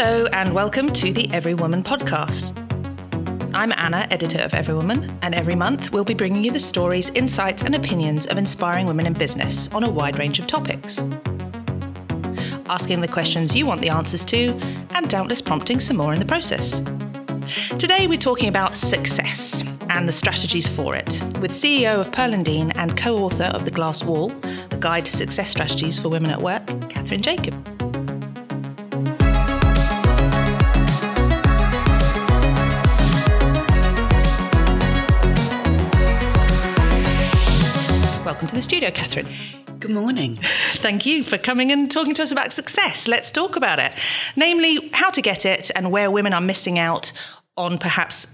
Hello, and welcome to the Every Woman podcast. I'm Anna, editor of Every Woman, and every month we'll be bringing you the stories, insights, and opinions of inspiring women in business on a wide range of topics. Asking the questions you want the answers to, and doubtless prompting some more in the process. Today we're talking about success and the strategies for it with CEO of Pearl & co-author of The Glass Wall, a Guide to Success Strategies for Women at Work, Kathryn Jacob. Welcome to the studio, Kathryn. Good morning. Thank you for coming and talking to us about success. Let's talk about it. Namely, how to get it and where women are missing out on perhaps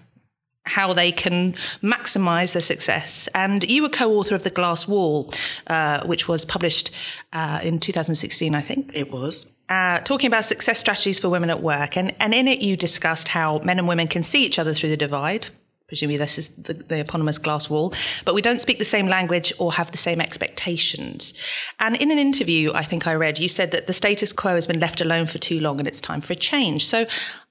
how they can maximize their success. And you were co author of The Glass Wall, uh, which was published uh, in 2016, I think. It was. Uh, talking about success strategies for women at work. And, and in it, you discussed how men and women can see each other through the divide. Presumably, this is the, the eponymous glass wall, but we don't speak the same language or have the same expectations. And in an interview, I think I read, you said that the status quo has been left alone for too long and it's time for a change. So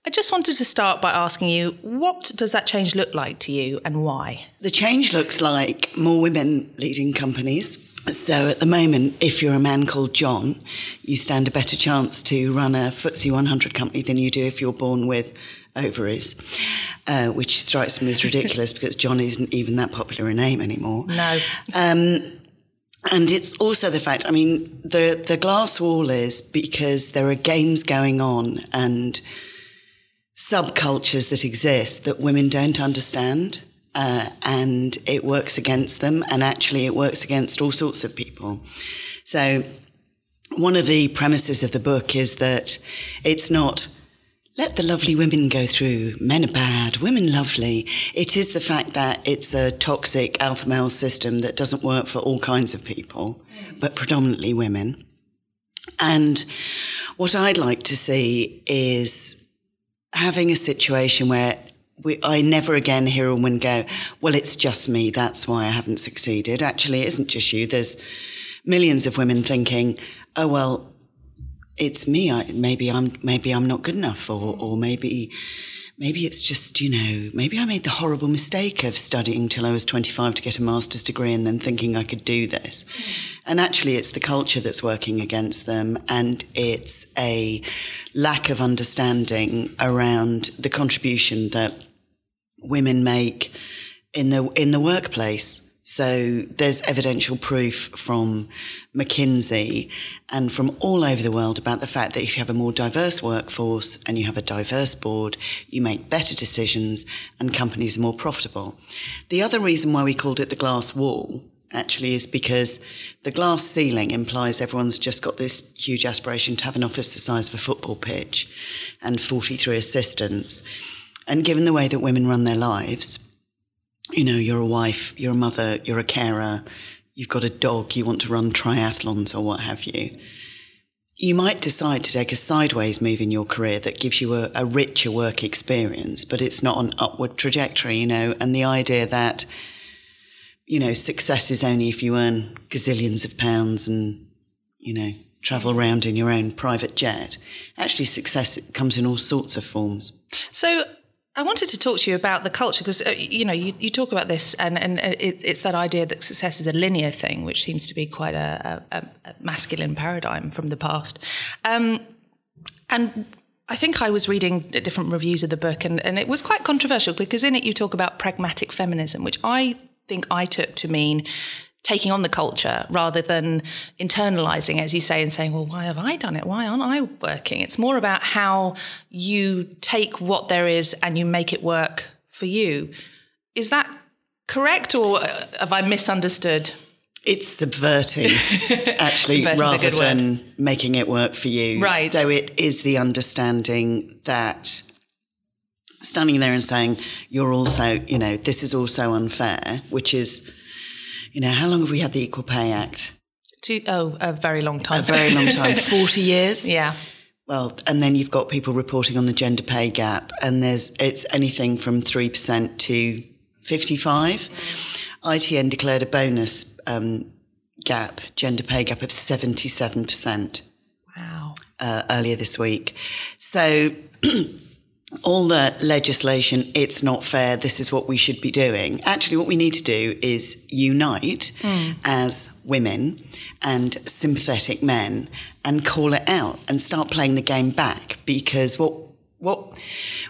I just wanted to start by asking you, what does that change look like to you and why? The change looks like more women leading companies. So at the moment, if you're a man called John, you stand a better chance to run a FTSE 100 company than you do if you're born with ovaries, uh, which strikes me as ridiculous because John isn't even that popular a name anymore. No. Um, and it's also the fact, I mean, the, the glass wall is because there are games going on and subcultures that exist that women don't understand. Uh, and it works against them, and actually, it works against all sorts of people. So, one of the premises of the book is that it's not let the lovely women go through. Men are bad, women lovely. It is the fact that it's a toxic alpha male system that doesn't work for all kinds of people, mm. but predominantly women. And what I'd like to see is having a situation where we, I never again hear a woman go, Well, it's just me. That's why I haven't succeeded. Actually, it isn't just you. There's millions of women thinking, Oh, well, it's me. I, maybe I'm maybe I'm not good enough, or or maybe maybe it's just you know maybe I made the horrible mistake of studying till I was 25 to get a master's degree and then thinking I could do this. And actually, it's the culture that's working against them, and it's a lack of understanding around the contribution that women make in the in the workplace. So there's evidential proof from McKinsey and from all over the world about the fact that if you have a more diverse workforce and you have a diverse board, you make better decisions and companies are more profitable. The other reason why we called it the glass wall actually is because the glass ceiling implies everyone's just got this huge aspiration to have an office the size of a football pitch and 43 assistants. And given the way that women run their lives, you know, you're a wife, you're a mother, you're a carer, you've got a dog, you want to run triathlons or what have you. You might decide to take a sideways move in your career that gives you a, a richer work experience, but it's not an upward trajectory, you know, and the idea that, you know, success is only if you earn gazillions of pounds and, you know, travel around in your own private jet. Actually, success comes in all sorts of forms. So, I wanted to talk to you about the culture because uh, you know you, you talk about this and and it, it's that idea that success is a linear thing, which seems to be quite a, a, a masculine paradigm from the past. Um, and I think I was reading different reviews of the book, and, and it was quite controversial because in it you talk about pragmatic feminism, which I think I took to mean taking on the culture rather than internalizing, as you say, and saying, well, why have I done it? Why aren't I working? It's more about how you take what there is and you make it work for you. Is that correct or uh, have I misunderstood? It's subverting, actually, rather than word. making it work for you. Right. So it is the understanding that standing there and saying, you're also, you know, this is also unfair, which is you know, how long have we had the Equal Pay Act? Two, oh, a very long time. A very long time. 40 years? Yeah. Well, and then you've got people reporting on the gender pay gap, and there's it's anything from 3% to 55. ITN declared a bonus um, gap, gender pay gap of 77%. Wow. uh, earlier this week. So all the legislation, it's not fair, this is what we should be doing. Actually, what we need to do is unite mm. as women and sympathetic men and call it out and start playing the game back because what what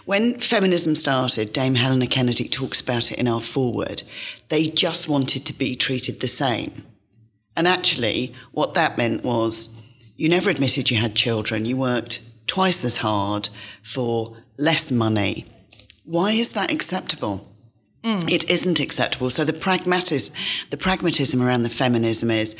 when feminism started, Dame Helena Kennedy talks about it in our foreword, they just wanted to be treated the same. And actually, what that meant was you never admitted you had children, you worked twice as hard for less money. Why is that acceptable? Mm. It isn't acceptable. So the pragmatism, the pragmatism around the feminism is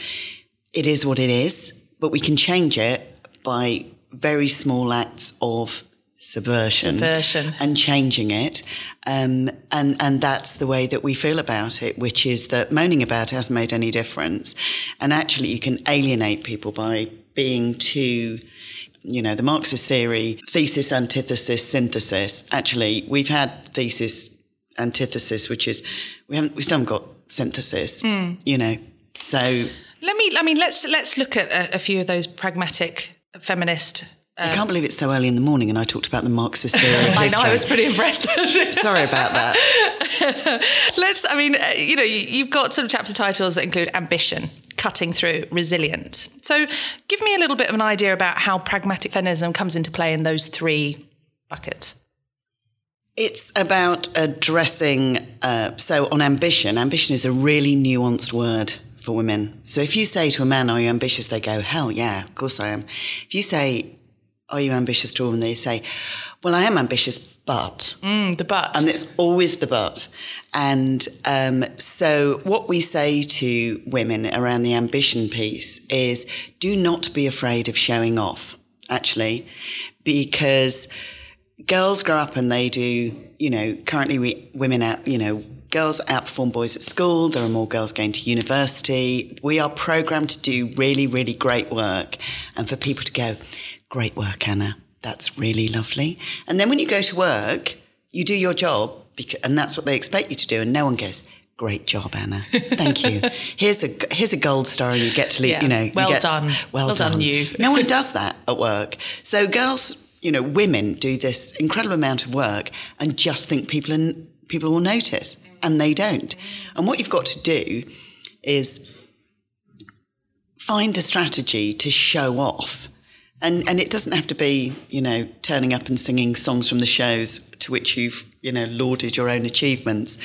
it is what it is, but we can change it by very small acts of subversion, subversion. and changing it. Um, and, and that's the way that we feel about it, which is that moaning about it hasn't made any difference. And actually, you can alienate people by being too you know, the Marxist theory, thesis, antithesis, synthesis. Actually, we've had thesis, antithesis, which is we haven't we still haven't got synthesis. Mm. You know, so let me. I mean, let's let's look at a, a few of those pragmatic feminist um, I can't believe it's so early in the morning and I talked about the Marxist theory I know, I was pretty impressed. Sorry about that. Let's, I mean, uh, you know, you've got sort of chapter titles that include ambition, cutting through, resilient. So give me a little bit of an idea about how pragmatic feminism comes into play in those three buckets. It's about addressing, uh, so on ambition, ambition is a really nuanced word for women. So if you say to a man, Are you ambitious? they go, Hell yeah, of course I am. If you say, are you ambitious to And they say, well, I am ambitious, but. Mm, the but. And it's always the but. And um, so, what we say to women around the ambition piece is do not be afraid of showing off, actually, because girls grow up and they do, you know, currently we, women out, you know, girls outperform boys at school. There are more girls going to university. We are programmed to do really, really great work and for people to go, Great work, Anna. That's really lovely. And then when you go to work, you do your job, because, and that's what they expect you to do. And no one goes, Great job, Anna. Thank you. Here's a here's a gold star, and you get to leave. Yeah. You know, well get, done. Well, well done. done, you. no one does that at work. So girls, you know, women do this incredible amount of work and just think people and people will notice, and they don't. And what you've got to do is find a strategy to show off and and it doesn't have to be you know turning up and singing songs from the shows to which you've you know lauded your own achievements.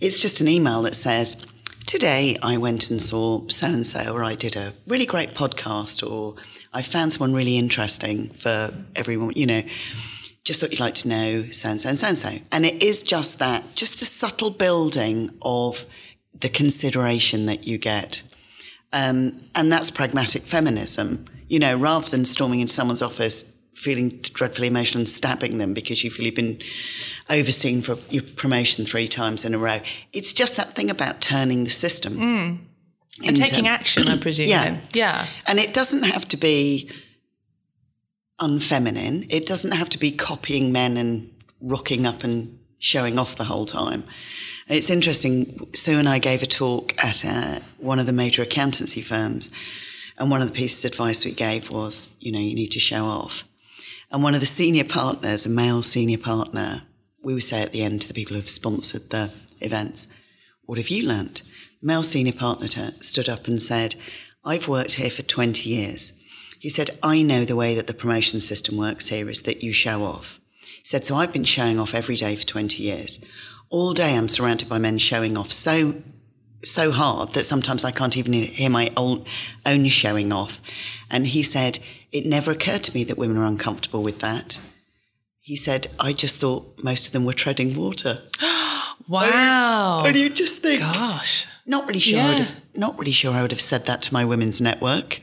It's just an email that says. Today I went and saw so and so, or I did a really great podcast, or I found someone really interesting for everyone, you know, just thought you'd like to know so and so and so and so. And it is just that, just the subtle building of the consideration that you get. Um, and that's pragmatic feminism you know, rather than storming into someone's office feeling dreadfully emotional and stabbing them because you feel you've been overseen for your promotion three times in a row. It's just that thing about turning the system. Mm. And taking action, I presume. Yeah. Yeah. And it doesn't have to be unfeminine. It doesn't have to be copying men and rocking up and showing off the whole time. It's interesting. Sue and I gave a talk at uh, one of the major accountancy firms and one of the pieces of advice we gave was, you know, you need to show off. And one of the senior partners, a male senior partner, we would say at the end to the people who've sponsored the events, what have you learnt? The male senior partner stood up and said, I've worked here for 20 years. He said, I know the way that the promotion system works here is that you show off. He said, so I've been showing off every day for 20 years. All day I'm surrounded by men showing off so so hard that sometimes I can't even hear my own showing off. And he said, It never occurred to me that women are uncomfortable with that. He said, I just thought most of them were treading water. wow. And you just think, gosh. Not really sure. Yeah. I would have, not really sure I would have said that to my women's network.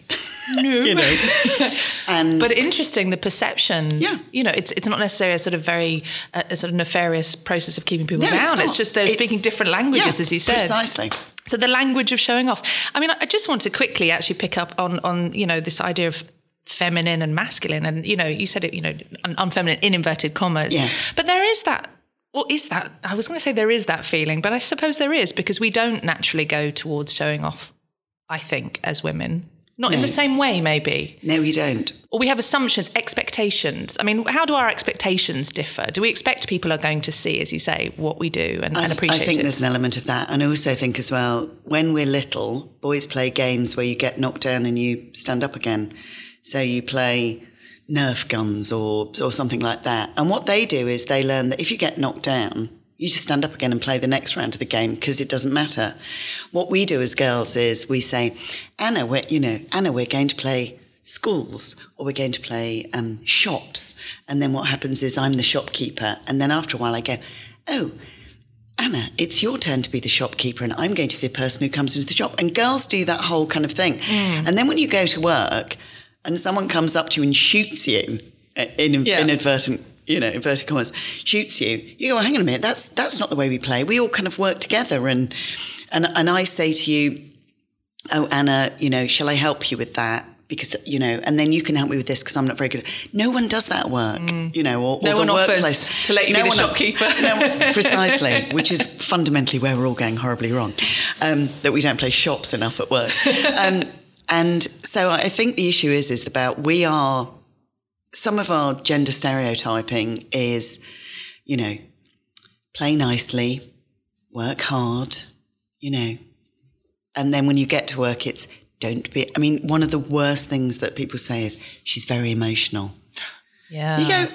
No. you know. and but interesting the perception. Yeah. You know, it's it's not necessarily a sort of very uh, a sort of nefarious process of keeping people no, down. It's, it's, just they're it's, speaking different languages, yeah, as you said. Precisely. So the language of showing off. I mean, I just want to quickly actually pick up on on you know this idea of feminine and masculine, and you know, you said it, you know, unfeminine in inverted commas. Yes. But there is that or is that I was going to say there is that feeling, but I suppose there is because we don't naturally go towards showing off. I think as women, Not in the same way, maybe. No, we don't. Or we have assumptions, expectations. I mean, how do our expectations differ? Do we expect people are going to see, as you say, what we do and, and appreciate it I think it? there's an element of that. And I also think as well, when we're little, boys play games where you get knocked down and you stand up again. So you play Nerf guns or or something like that. And what they do is they learn that if you get knocked down, you just stand up again and play the next round of the game because it doesn't matter. What we do as girls is we say, Anna, we're, you know, Anna, we're going to play schools or we're going to play um, shops. And then what happens is I'm the shopkeeper. And then after a while I go, oh, Anna, it's your turn to be the shopkeeper and I'm going to be the person who comes into the shop. And girls do that whole kind of thing. Mm. And then when you go to work and someone comes up to you and shoots you uh, in yeah. inadvertent you know, inverted commas, shoots you, you go, well, hang on a minute, that's that's not the way we play. We all kind of work together and and and I say to you, Oh, Anna, you know, shall I help you with that? Because you know, and then you can help me with this because I'm not very good. No one does that work, mm. you know, or, no or one the workplace offers to let you no be the shopkeeper. no, precisely, which is fundamentally where we're all going horribly wrong. Um, that we don't play shops enough at work, um, and so I think the issue is is about we are some of our gender stereotyping is, you know, play nicely, work hard, you know. And then when you get to work, it's don't be. I mean, one of the worst things that people say is she's very emotional. Yeah. You go,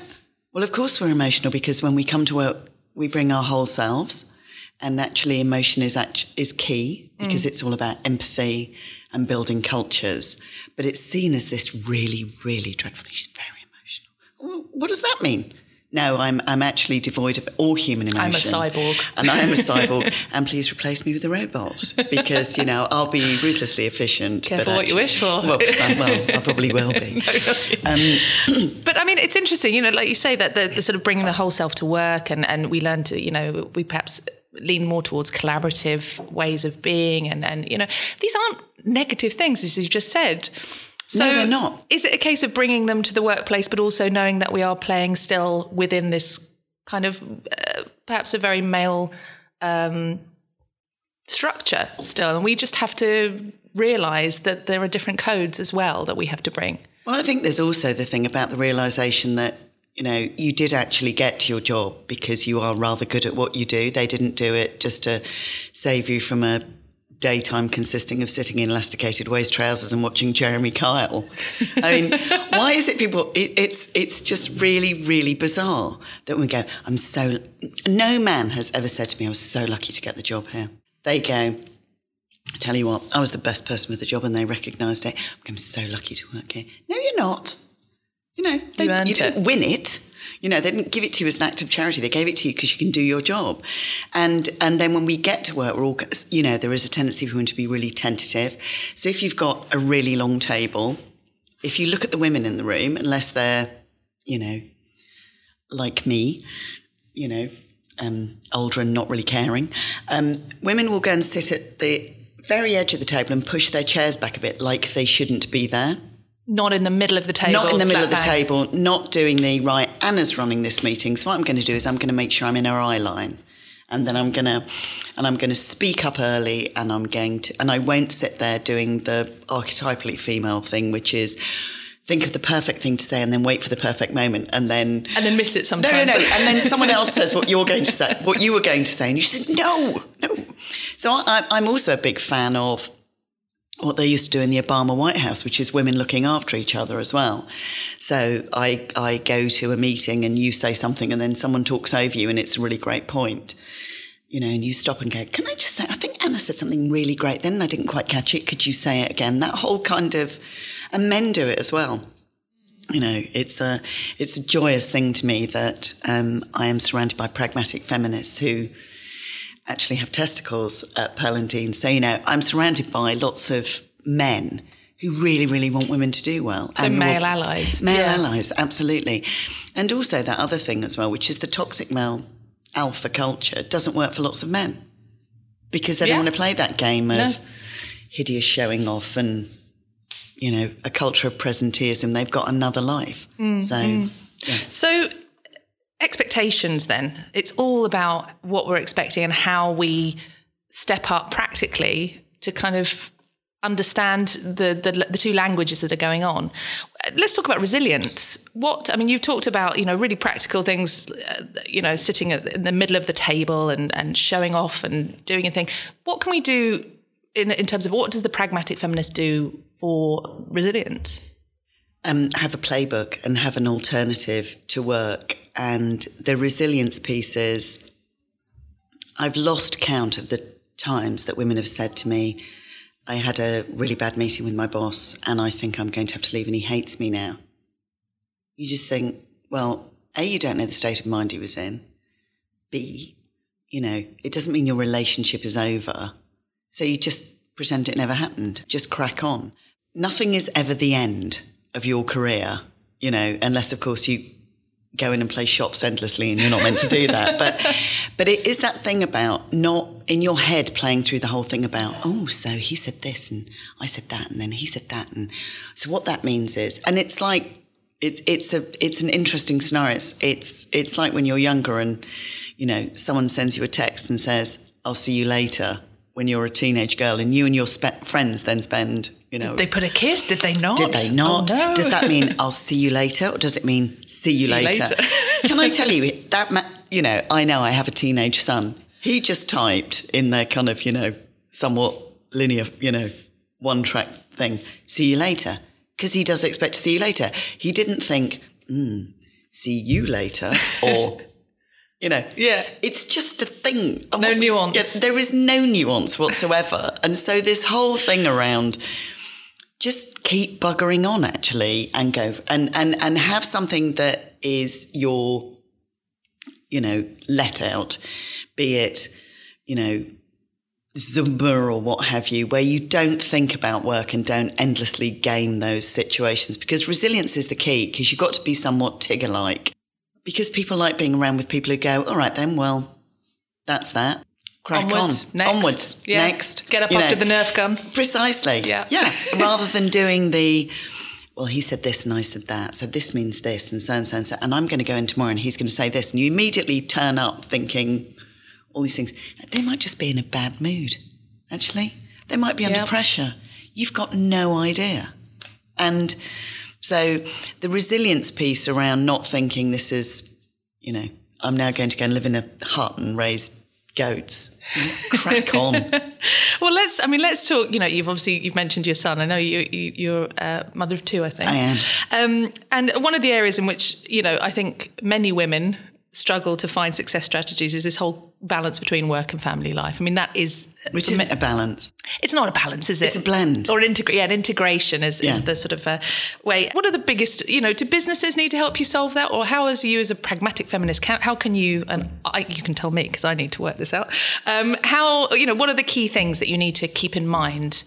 well, of course we're emotional because when we come to work, we bring our whole selves. And naturally, emotion is, act- is key because mm. it's all about empathy and building cultures. But it's seen as this really, really dreadful thing. She's very emotional. what does that mean? No, I'm I'm actually devoid of all human emotion. I'm a cyborg, and I am a cyborg. and please replace me with a robot because you know I'll be ruthlessly efficient. Careful but what you wish for. Well, well, I probably will be. um, but I mean, it's interesting. You know, like you say that the, the sort of bringing the whole self to work, and and we learn to you know we perhaps lean more towards collaborative ways of being, and and you know these aren't negative things as you've just said so no, they're not. Is it a case of bringing them to the workplace, but also knowing that we are playing still within this kind of uh, perhaps a very male um, structure still, and we just have to realize that there are different codes as well that we have to bring. Well, I think there's also the thing about the realization that you know you did actually get to your job because you are rather good at what you do. They didn't do it just to save you from a daytime consisting of sitting in elasticated waist trousers and watching Jeremy Kyle. I mean, why is it people? It, it's it's just really really bizarre that we go. I'm so. No man has ever said to me, "I was so lucky to get the job here." They go. I tell you what, I was the best person with the job, and they recognised it. I'm so lucky to work here. No, you're not. You know, they, you, you didn't win it. You know, they didn't give it to you as an act of charity. They gave it to you because you can do your job. And and then when we get to work, we're all, you know, there is a tendency for women to be really tentative. So if you've got a really long table, if you look at the women in the room, unless they're, you know, like me, you know, um, older and not really caring, um, women will go and sit at the very edge of the table and push their chairs back a bit like they shouldn't be there. Not in the middle of the table. Not in the middle of the table, not doing the right. Anna's running this meeting. So what I'm going to do is I'm going to make sure I'm in her eye line. And then I'm going to, and I'm going to speak up early and I'm going to, and I won't sit there doing the archetypally female thing, which is, think of the perfect thing to say and then wait for the perfect moment and then and then miss it sometimes. No, no, no. and then someone else says what you're going to say, what you were going to say, and you said no, no. So I, I'm also a big fan of what they used to do in the Obama White House, which is women looking after each other as well. So I, I go to a meeting and you say something and then someone talks over you and it's a really great point. You know, and you stop and go, Can I just say, I think Anna said something really great then I didn't quite catch it. Could you say it again? That whole kind of, and men do it as well. You know, it's a, it's a joyous thing to me that um, I am surrounded by pragmatic feminists who, actually have testicles at Pearl and Dean. So, you know, I'm surrounded by lots of men who really, really want women to do well. So and male allies. Male yeah. allies, absolutely. And also that other thing as well, which is the toxic male alpha culture doesn't work for lots of men because they yeah. don't want to play that game of no. hideous showing off and, you know, a culture of presenteeism. They've got another life. Mm, so, mm. Yeah. So expectations then it's all about what we're expecting and how we step up practically to kind of understand the, the, the two languages that are going on. Let's talk about resilience. What I mean, you've talked about you know really practical things, uh, you know, sitting at, in the middle of the table and and showing off and doing a thing. What can we do in in terms of what does the pragmatic feminist do for resilience? Um, have a playbook and have an alternative to work. And the resilience piece is, I've lost count of the times that women have said to me, I had a really bad meeting with my boss and I think I'm going to have to leave and he hates me now. You just think, well, A, you don't know the state of mind he was in. B, you know, it doesn't mean your relationship is over. So you just pretend it never happened. Just crack on. Nothing is ever the end of your career, you know, unless, of course, you go in and play shops endlessly and you're not meant to do that. but but it is that thing about not in your head playing through the whole thing about, oh, so he said this and I said that and then he said that and so what that means is and it's like it, it's a it's an interesting scenario. It's, it's it's like when you're younger and you know someone sends you a text and says, "I'll see you later," when you're a teenage girl, and you and your spe- friends then spend you know, did they put a kiss? Did they not? Did they not? Oh, no. Does that mean I'll see you later, or does it mean see you See later? later. Can I tell you that? Ma- you know, I know I have a teenage son. He just typed in their kind of you know somewhat linear you know one track thing. See you later, because he does expect to see you later. He didn't think, hmm, see you later, or. You know, Yeah. it's just a thing. No nuance. Yeah, there is no nuance whatsoever. and so this whole thing around just keep buggering on actually and go and and and have something that is your you know let out be it you know Zumba or what have you, where you don't think about work and don't endlessly game those situations because resilience is the key because you've got to be somewhat Tigger like. Because people like being around with people who go, all right then, well, that's that. Crack Onwards, on. next. Onwards. Yeah. Next. Get up You after know. the Nerf gun. Precisely. Yeah. Yeah. Rather than doing the, well, he said this and I said that. So this means this and so and so and so. And I'm going to go in tomorrow and he's going to say this. And you immediately turn up thinking all these things. They might just be in a bad mood, actually. They might be under Yeah. pressure. You've got no idea. And so the resilience piece around not thinking this is, you know, I'm now going to go and live in a hut and raise goats. Just crack on. Well, let's. I mean, let's talk. You know, you've obviously you've mentioned your son. I know you, you you're a mother of two. I think I am. Um, and one of the areas in which you know I think many women struggle to find success strategies is this whole balance between work and family life. I mean, that is Which isn't a balance. It's not a balance, is it? It's a blend. Or an integra- yeah, an integration is, is the sort of uh, way. What are the biggest, you know, do businesses need to help you solve that? Or how, as you as a pragmatic feminist, can, how can you, and I, you can tell me because I need to work this out, um, how, you know, what are the key things that you need to keep in mind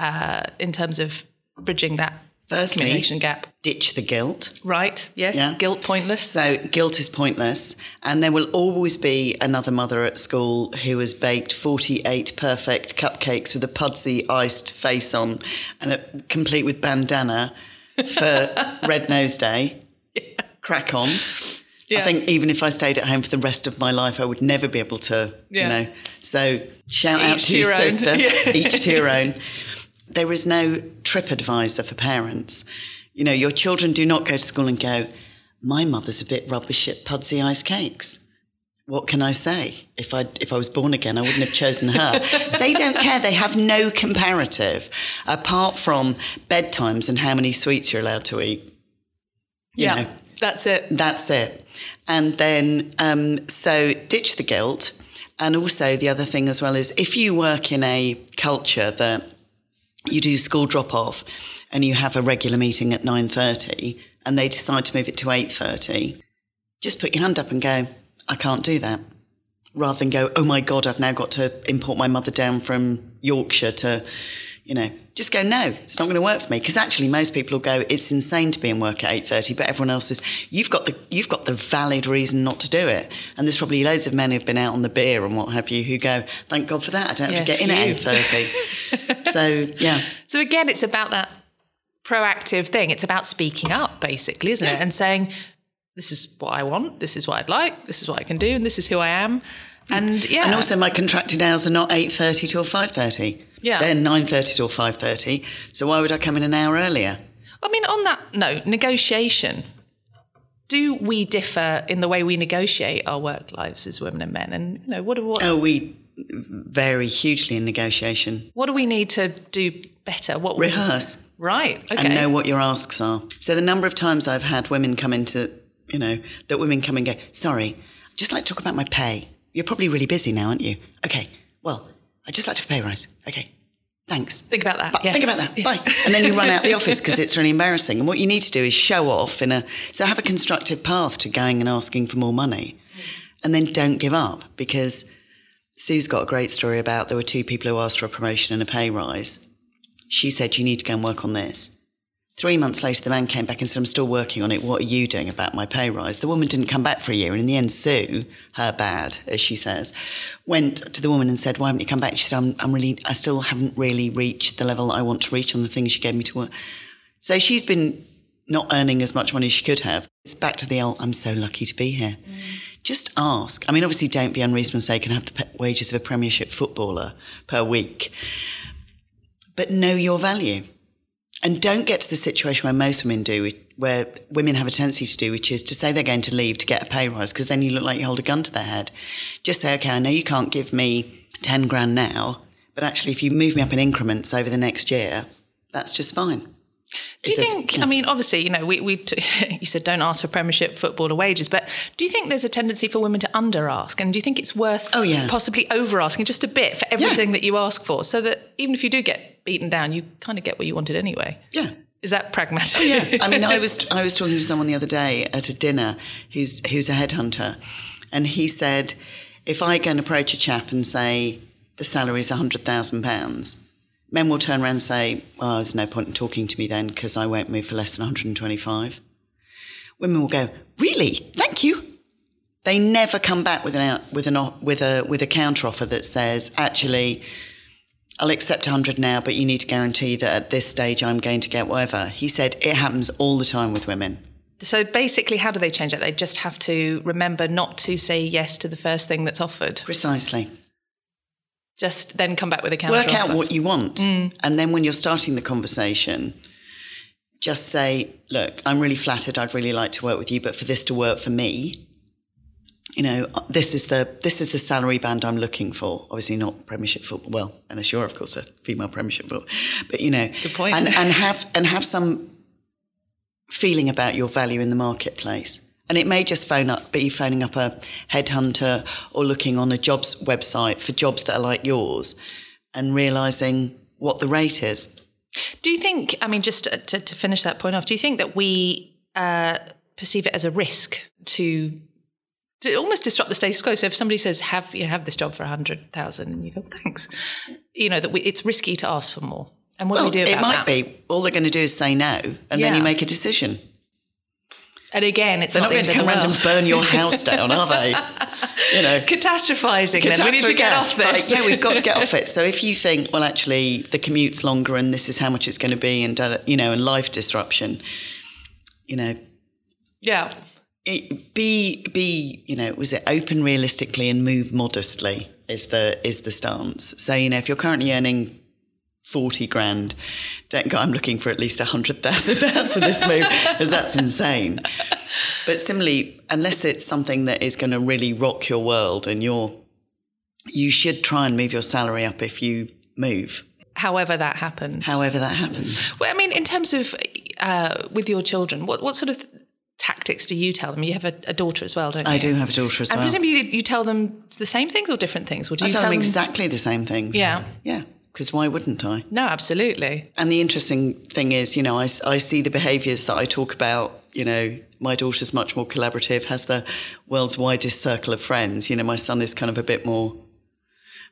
uh, in terms of bridging that Firstly, communication gap? ditch the guilt. Right, yes, Yeah. guilt pointless. So guilt is pointless, and there will always be another mother at school who has baked forty-eight perfect cupcakes with a pudsey iced face on, and a, complete with bandana for Red Nose Day. Crack on. Yeah. I think even if I stayed at home for the rest of my life, I would never be able to, Yeah. you know. So shout out to to your your sister, Yeah. each to your own. There is no trip advisor for parents. You know, your children do not go to school and go, my mother's a bit rubbish at pudsey ice cakes. What can I say? If I if I was born again, I wouldn't have chosen her. they don't care. They have no comparative apart from bedtimes and how many sweets you're allowed to eat. You yeah, know, that's it. that's it. And then, um, so ditch the guilt. And also, the other thing as well is if you work in a culture that you do school drop off and you have a regular meeting at 9.30 and they decide to move it to 8.30, just put your hand up and go, I can't do that. Rather than go, oh my God, I've now got to import my mother down from Yorkshire to, you know, just go, no, it's not going to work for me. Because actually most people will go, it's insane to be in work at 8.30, but everyone else is, you've got the, you've got the valid reason not to do it. And there's probably loads of men who've been out on the beer and what have you who go, thank God for that. I don't have to Yeah, get in at phew. 8.30. so, yeah. So again, it's about that proactive thing. It's about speaking up, basically, isn't it? And saying, "This is what I want. This is what I'd like. This is what I can do, and this is who I am." Mm. And yeah, And also, my contracted hours are not eight thirty till five thirty. Yeah. they're nine thirty till five thirty. So why would I come in an hour earlier? I mean, on that note, negotiation. Do we differ in the way we negotiate our work lives as women and men? And you know, what what Oh, we vary hugely in negotiation. what do we need to do better? What Rehearse. Right. Okay. and know what your asks are. So the number of times I've had women come into, you know, that women come and go, sorry, I'd just like to talk about my pay. You're probably really busy now, aren't you? Okay, well, I'd just like to have a pay rise. Okay, thanks. Think about that. Yeah. Think about that. Bye. And then you run out the office because it's really embarrassing. And what you need to do is show off in a, so have a constructive path to going and asking for more money. And then don't give up because Sue's got a great story about there were two people who asked for a promotion and a pay rise. She said, You need to go and work on this. Three months later, the man came back and said, I'm still working on it. What are you doing about my pay rise? The woman didn't come back for a year. And in the end, Sue, her bad, as she says, went to the woman and said, Why haven't you come back? She said, I'm, I'm really, I still haven't really reached the level I want to reach on the things you gave me to work. So she's been not earning as much money as she could have. It's back to the old, I'm so lucky to be here. Mm. Just ask. I mean, obviously, don't be unreasonable and say, I can have the pe- wages of a Premiership footballer per week. But know your value. And don't get to the situation where most women do, where women have a tendency to do, which is to say they're going to leave to get a pay rise, because then you look like you hold a gun to their head. Just say, okay, I know you can't give me 10 grand now, but actually, if you move me up in increments over the next year, that's just fine. Do you think? I mean, obviously, you know, we, we t- you said don't ask for Premiership footballer wages, but do you think there's a tendency for women to under ask, and do you think it's worth Oh, yeah. possibly over asking just a bit for everything that you ask for, so that even if you do get beaten down, you kind of get what you wanted anyway? Yeah. Is that pragmatic? Oh, yeah. I mean, I was I was talking to someone the other day at a dinner who's who's a headhunter, and he said, if I go and approach a chap and say the salary is hundred thousand pounds, men will turn around and say, well, there's no point in talking to me then because I won't move for less than one hundred and twenty-five. Women will go, really? Thank you. They never come back with an out, with an with a with a counter offer that says actually. I'll accept 100 now, but you need to guarantee that at this stage I'm going to get whatever. He said it happens all the time with women. So basically, how do they change it? They just have to remember not to say yes to the first thing that's offered. Precisely. Just then come back with a counter. Work out offer. what you want. Mm. And then when you're starting the conversation, just say, look, I'm really flattered. I'd really like to work with you, but for this to work for me, you know, this is the this is the salary band I'm looking for. Obviously, not Premiership football. Well, unless you're, of course, a female Premiership football. But you know, Good point. And, and have and have some feeling about your value in the marketplace. And it may just phone up, be phoning up a headhunter or looking on a jobs website for jobs that are like yours, and realizing what the rate is. Do you think? I mean, just to, to finish that point off, do you think that we uh, perceive it as a risk to to almost disrupt the status quo? So if somebody says, "Have you know, have this job for a hundred thousand, and you go, "Thanks," you know that we, it's risky to ask for more. And what Well, do we do about it might that? be. All they're going to do is say no, and then you make a decision. And again, it's They're not the going to come around and burn your house down, are they? You know. Catastrophizing. Then we need to get yeah. off It's like, this. yeah, we've got to get off it. So if you think, well, actually, the commute's longer and this is how much it's going to be, and you know, and life disruption, you know, yeah. It, be be you know, was it open realistically and move modestly is the is the stance. So you know, if you're currently earning. 40 grand. Don't go, I'm looking for at least 100,000 pounds for this move, because that's insane. But similarly, unless it's something that is going to really rock your world and you're, you should try and move your salary up if you move, However, that happened. however that happens. Well, I mean, in terms of uh, with your children, what what sort of tactics do you tell them? You have a, a daughter as well, don't you? I do have a daughter as And well. presumably you, you tell them the same things or different things, or do I you tell tell them exactly the same things. Yeah. Yeah, because why wouldn't I? No, absolutely. And the interesting thing is, you know, I, I see the behaviours that I talk about. You know, my daughter's much more collaborative, has the world's widest circle of friends. You know, my son is kind of a bit more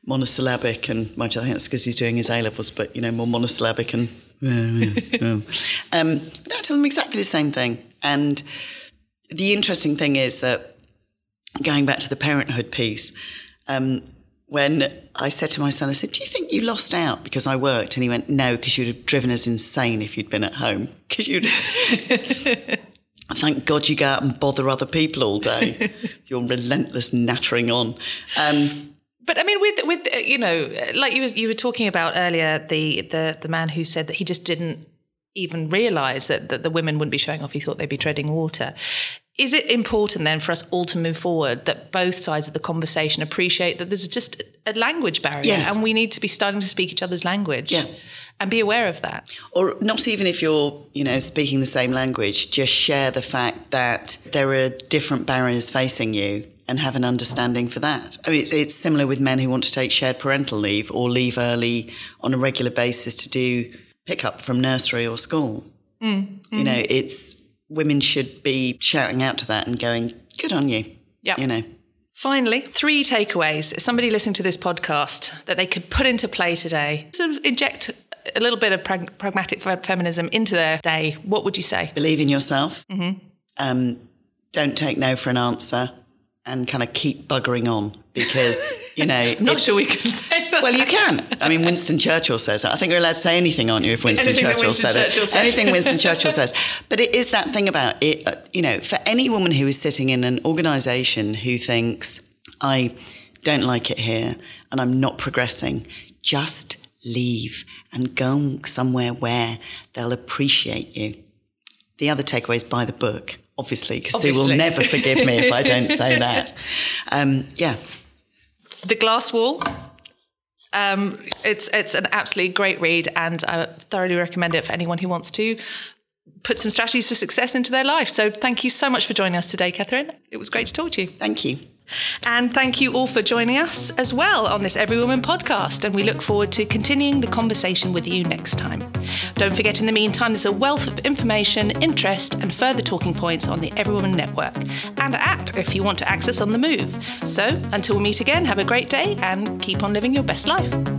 monosyllabic, and mind you, I think that's because he's doing his A levels, but you know, more monosyllabic and. um, but I tell them exactly the same thing. And the interesting thing is that going back to the parenthood piece, um, when I said to my son, I said, Do you think you lost out because I worked? And he went, No, because you'd have driven us insane if you'd been at home. Because you'd. Thank God you go out and bother other people all day. Your relentless nattering on. Um, but I mean, with with uh, you know, like you was you were talking about earlier, the the the man who said that he just didn't even realise that that the women wouldn't be showing off. He thought they'd be treading water. Is it important then for us all to move forward that both sides of the conversation appreciate that there's just a language barrier Yes. and we need to be starting to speak each other's language Yeah. and be aware of that? or not even if you're, you know, speaking the same language, just share the fact that there are different barriers facing you and have an understanding for that. I mean, it's, it's similar with men who want to take shared parental leave or leave early on a regular basis to do pickup from nursery or school. Mm, you know, mm. it's women should be shouting out to that and going, good on you. Yeah. You know. Finally, three takeaways. If somebody listening to this podcast that they could put into play today, sort of inject a little bit of prag- pragmatic fe- feminism into their day, what would you say? believe in yourself. Mm-hmm. Um, don't take no for an answer, and kind of keep buggering on because you know. I'm not it- sure we can say. Well, you can. I mean, Winston Churchill says that. I think you're allowed to say anything, aren't you? If Winston Anything Churchill Winston said Churchill it, says. anything Winston Churchill says. But it is that thing about it. uh, You know, for any woman who is sitting in an organisation who thinks I don't like it here and I'm not progressing, just leave and go somewhere where they'll appreciate you. The other takeaway is buy the book, obviously, because Sue will never forgive me if I don't say that. Um, yeah. The Glass Wall. Um, it's it's an absolutely great read, and I thoroughly recommend it for anyone who wants to put some strategies for success into their life. So, thank you so much for joining us today, Kathryn. It was great to talk to you. Thank you. And thank you all for joining us as well on this Every Woman podcast. And we look forward to continuing the conversation with you next time. Don't forget, in the meantime, there's a wealth of information, interest, and further talking points on the Every Woman Network and app if you want to access on the move. So until we meet again, have a great day and keep on living your best life.